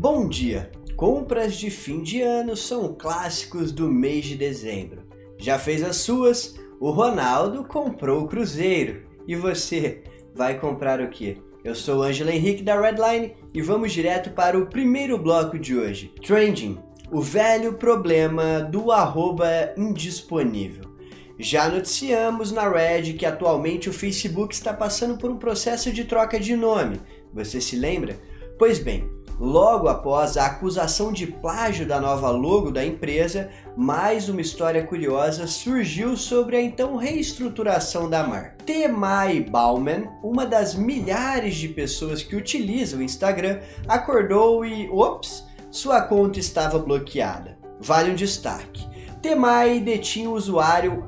Bom dia! Compras de fim de ano são clássicos do mês de dezembro. Já fez as suas? O Ronaldo comprou o Cruzeiro. E você vai comprar o quê? Eu sou o Ângelo Henrique da Redline e vamos direto para o primeiro bloco de hoje. Trending, o velho problema do arroba indisponível. Já noticiamos na Red que atualmente o Facebook está passando por um processo de troca de nome. Você se lembra? Pois bem, logo após a acusação de plágio da nova logo da empresa, mais uma história curiosa surgiu sobre a então reestruturação da marca. Temai Bauman, uma das milhares de pessoas que utilizam o Instagram, acordou e, ops, sua conta estava bloqueada. Vale um destaque. Temai detinha o usuário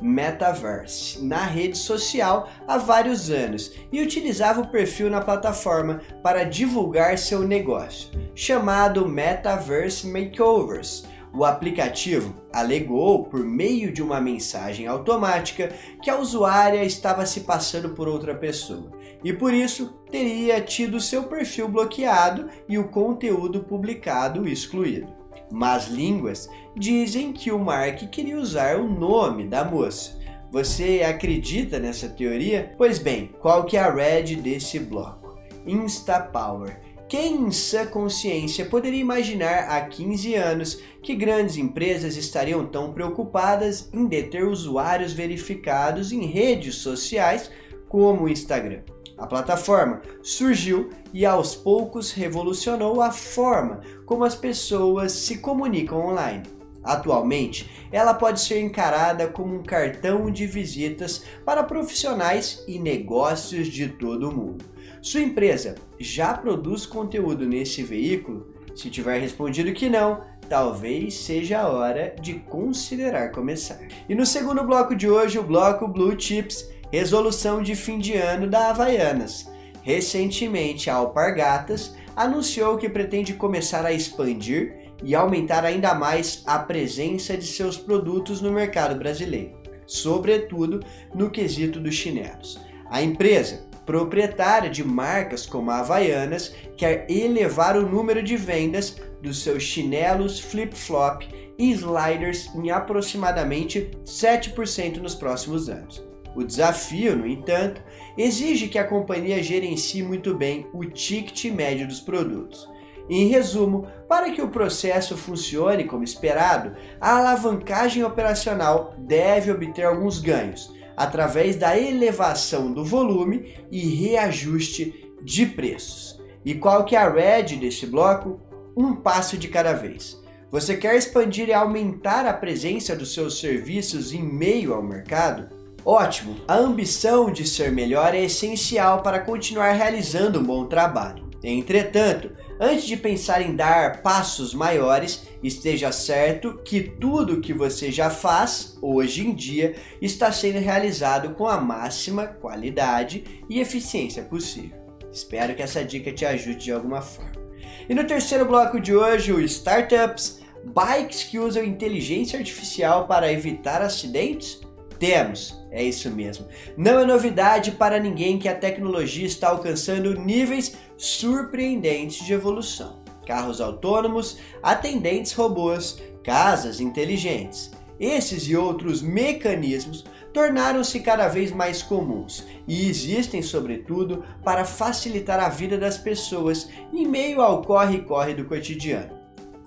Metaverse na rede social há vários anos e utilizava o perfil na plataforma para divulgar seu negócio, chamado Metaverse Makeovers. O aplicativo alegou, por meio de uma mensagem automática, que a usuária estava se passando por outra pessoa e por isso teria tido seu perfil bloqueado e o conteúdo publicado excluído. Mas línguas dizem que o Mark queria usar o nome da moça. Você acredita nessa teoria? Pois bem, qual que é a red desse bloco? Instapower. Quem em sã consciência poderia imaginar há 15 anos que grandes empresas estariam tão preocupadas em deter usuários verificados em redes sociais como o Instagram? A plataforma surgiu e aos poucos revolucionou a forma como as pessoas se comunicam online. Atualmente, ela pode ser encarada como um cartão de visitas para profissionais e negócios de todo o mundo. Sua empresa já produz conteúdo nesse veículo? Se tiver respondido que não, talvez seja a hora de considerar começar. E no segundo bloco de hoje, o bloco Blue Chips resolução de fim de ano da Havaianas. Recentemente, a Alpargatas anunciou que pretende começar a expandir e aumentar ainda mais a presença de seus produtos no mercado brasileiro, sobretudo no quesito dos chinelos. A empresa, proprietária de marcas como a Havaianas, quer elevar o número de vendas dos seus chinelos flip-flop e sliders em aproximadamente 7% nos próximos anos. O desafio, no entanto, exige que a companhia gerencie muito bem o ticket médio dos produtos. Em resumo, para que o processo funcione como esperado, a alavancagem operacional deve obter alguns ganhos através da elevação do volume e reajuste de preços. E qual que é a red desse bloco? Um passo de cada vez. Você quer expandir e aumentar a presença dos seus serviços em meio ao mercado? Ótimo! A ambição de ser melhor é essencial para continuar realizando um bom trabalho. Entretanto, antes de pensar em dar passos maiores, esteja certo que tudo que você já faz hoje em dia está sendo realizado com a máxima qualidade e eficiência possível. Espero que essa dica te ajude de alguma forma. E no terceiro bloco de hoje, o Startups, bikes que usam inteligência artificial para evitar acidentes temos, é isso mesmo. Não é novidade para ninguém que a tecnologia está alcançando níveis surpreendentes de evolução. Carros autônomos, atendentes robôs, casas inteligentes. Esses e outros mecanismos tornaram-se cada vez mais comuns e existem, sobretudo, para facilitar a vida das pessoas em meio ao corre-corre do cotidiano.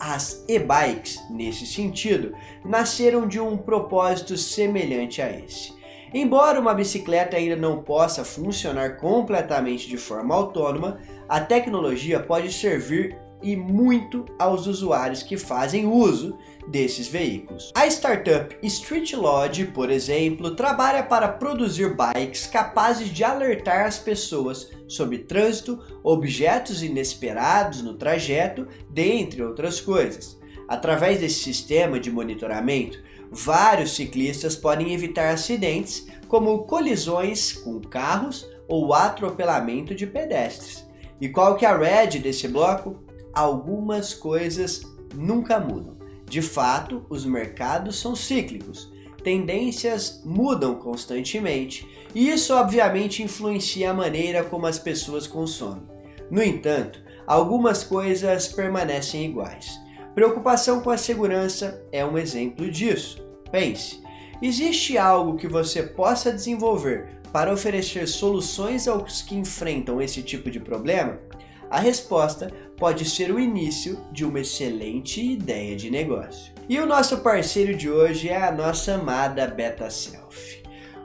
As e-bikes, nesse sentido, nasceram de um propósito semelhante a esse. Embora uma bicicleta ainda não possa funcionar completamente de forma autônoma, a tecnologia pode servir e muito aos usuários que fazem uso desses veículos. A startup Street Lodge, por exemplo, trabalha para produzir bikes capazes de alertar as pessoas sobre trânsito, objetos inesperados no trajeto, dentre outras coisas. Através desse sistema de monitoramento, vários ciclistas podem evitar acidentes, como colisões com carros ou atropelamento de pedestres. E qual que é a red desse bloco? Algumas coisas nunca mudam. De fato, os mercados são cíclicos, tendências mudam constantemente e isso obviamente influencia a maneira como as pessoas consomem. No entanto, algumas coisas permanecem iguais. Preocupação com a segurança é um exemplo disso. Pense, existe algo que você possa desenvolver para oferecer soluções aos que enfrentam esse tipo de problema? A resposta pode ser o início de uma excelente ideia de negócio. E o nosso parceiro de hoje é a nossa amada Beta Self.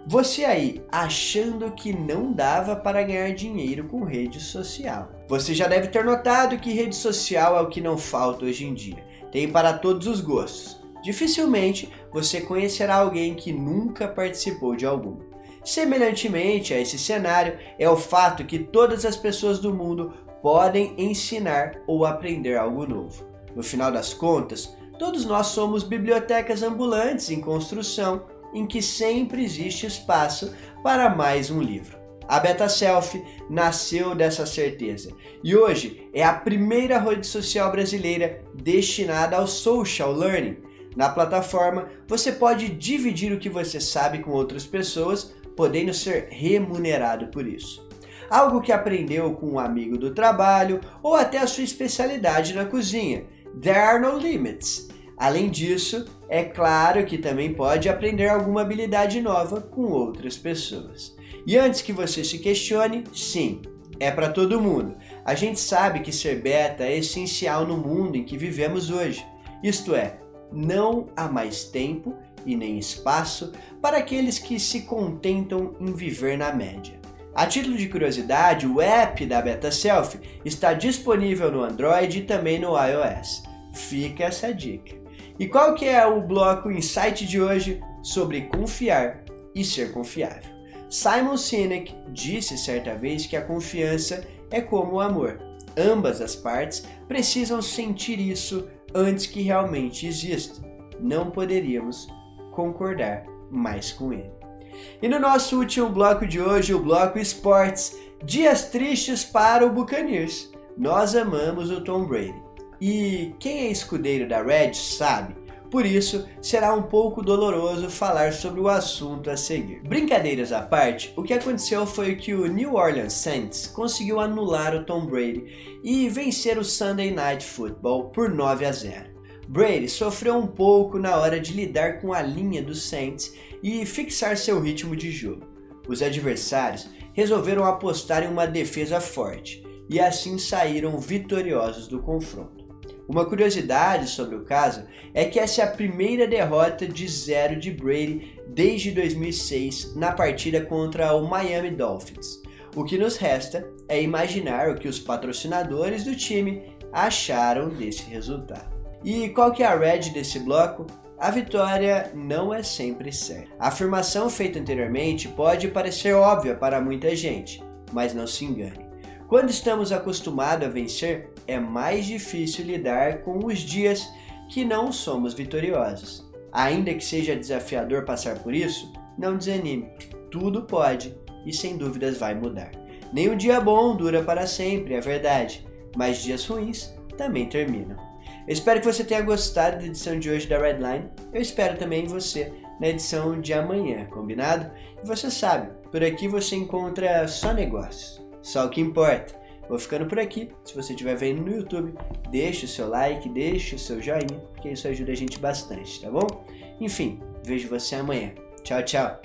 Você aí achando que não dava para ganhar dinheiro com rede social. Você já deve ter notado que rede social é o que não falta hoje em dia. Tem para todos os gostos. Dificilmente você conhecerá alguém que nunca participou de algum. Semelhantemente a esse cenário, é o fato que todas as pessoas do mundo podem ensinar ou aprender algo novo. No final das contas, todos nós somos bibliotecas ambulantes em construção, em que sempre existe espaço para mais um livro. A Beta Selfie nasceu dessa certeza e hoje é a primeira rede social brasileira destinada ao social learning. Na plataforma, você pode dividir o que você sabe com outras pessoas, podendo ser remunerado por isso algo que aprendeu com um amigo do trabalho ou até a sua especialidade na cozinha. There are no limits. Além disso, é claro que também pode aprender alguma habilidade nova com outras pessoas. E antes que você se questione, sim, é para todo mundo. A gente sabe que ser beta é essencial no mundo em que vivemos hoje. Isto é, não há mais tempo e nem espaço para aqueles que se contentam em viver na média. A título de curiosidade, o app da Beta Selfie está disponível no Android e também no iOS. Fica essa dica. E qual que é o bloco insight de hoje sobre confiar e ser confiável? Simon Sinek disse certa vez que a confiança é como o amor. Ambas as partes precisam sentir isso antes que realmente exista. Não poderíamos concordar mais com ele. E no nosso último bloco de hoje, o bloco Esportes, dias tristes para o Buccaneers. Nós amamos o Tom Brady. E quem é escudeiro da Red sabe. Por isso, será um pouco doloroso falar sobre o assunto a seguir. Brincadeiras à parte, o que aconteceu foi que o New Orleans Saints conseguiu anular o Tom Brady e vencer o Sunday Night Football por 9 a 0. Brady sofreu um pouco na hora de lidar com a linha dos Saints e fixar seu ritmo de jogo. Os adversários resolveram apostar em uma defesa forte e assim saíram vitoriosos do confronto. Uma curiosidade sobre o caso é que essa é a primeira derrota de zero de Brady desde 2006 na partida contra o Miami Dolphins. O que nos resta é imaginar o que os patrocinadores do time acharam desse resultado. E qual que é a red desse bloco? A vitória não é sempre certa. A afirmação feita anteriormente pode parecer óbvia para muita gente, mas não se engane. Quando estamos acostumados a vencer, é mais difícil lidar com os dias que não somos vitoriosos. Ainda que seja desafiador passar por isso, não desanime. Tudo pode e sem dúvidas vai mudar. Nenhum dia bom dura para sempre, é verdade, mas dias ruins também terminam. Eu espero que você tenha gostado da edição de hoje da Redline. Eu espero também você na edição de amanhã, combinado? E você sabe, por aqui você encontra só negócios, só o que importa. Vou ficando por aqui. Se você estiver vendo no YouTube, deixe o seu like, deixe o seu joinha, porque isso ajuda a gente bastante, tá bom? Enfim, vejo você amanhã. Tchau, tchau.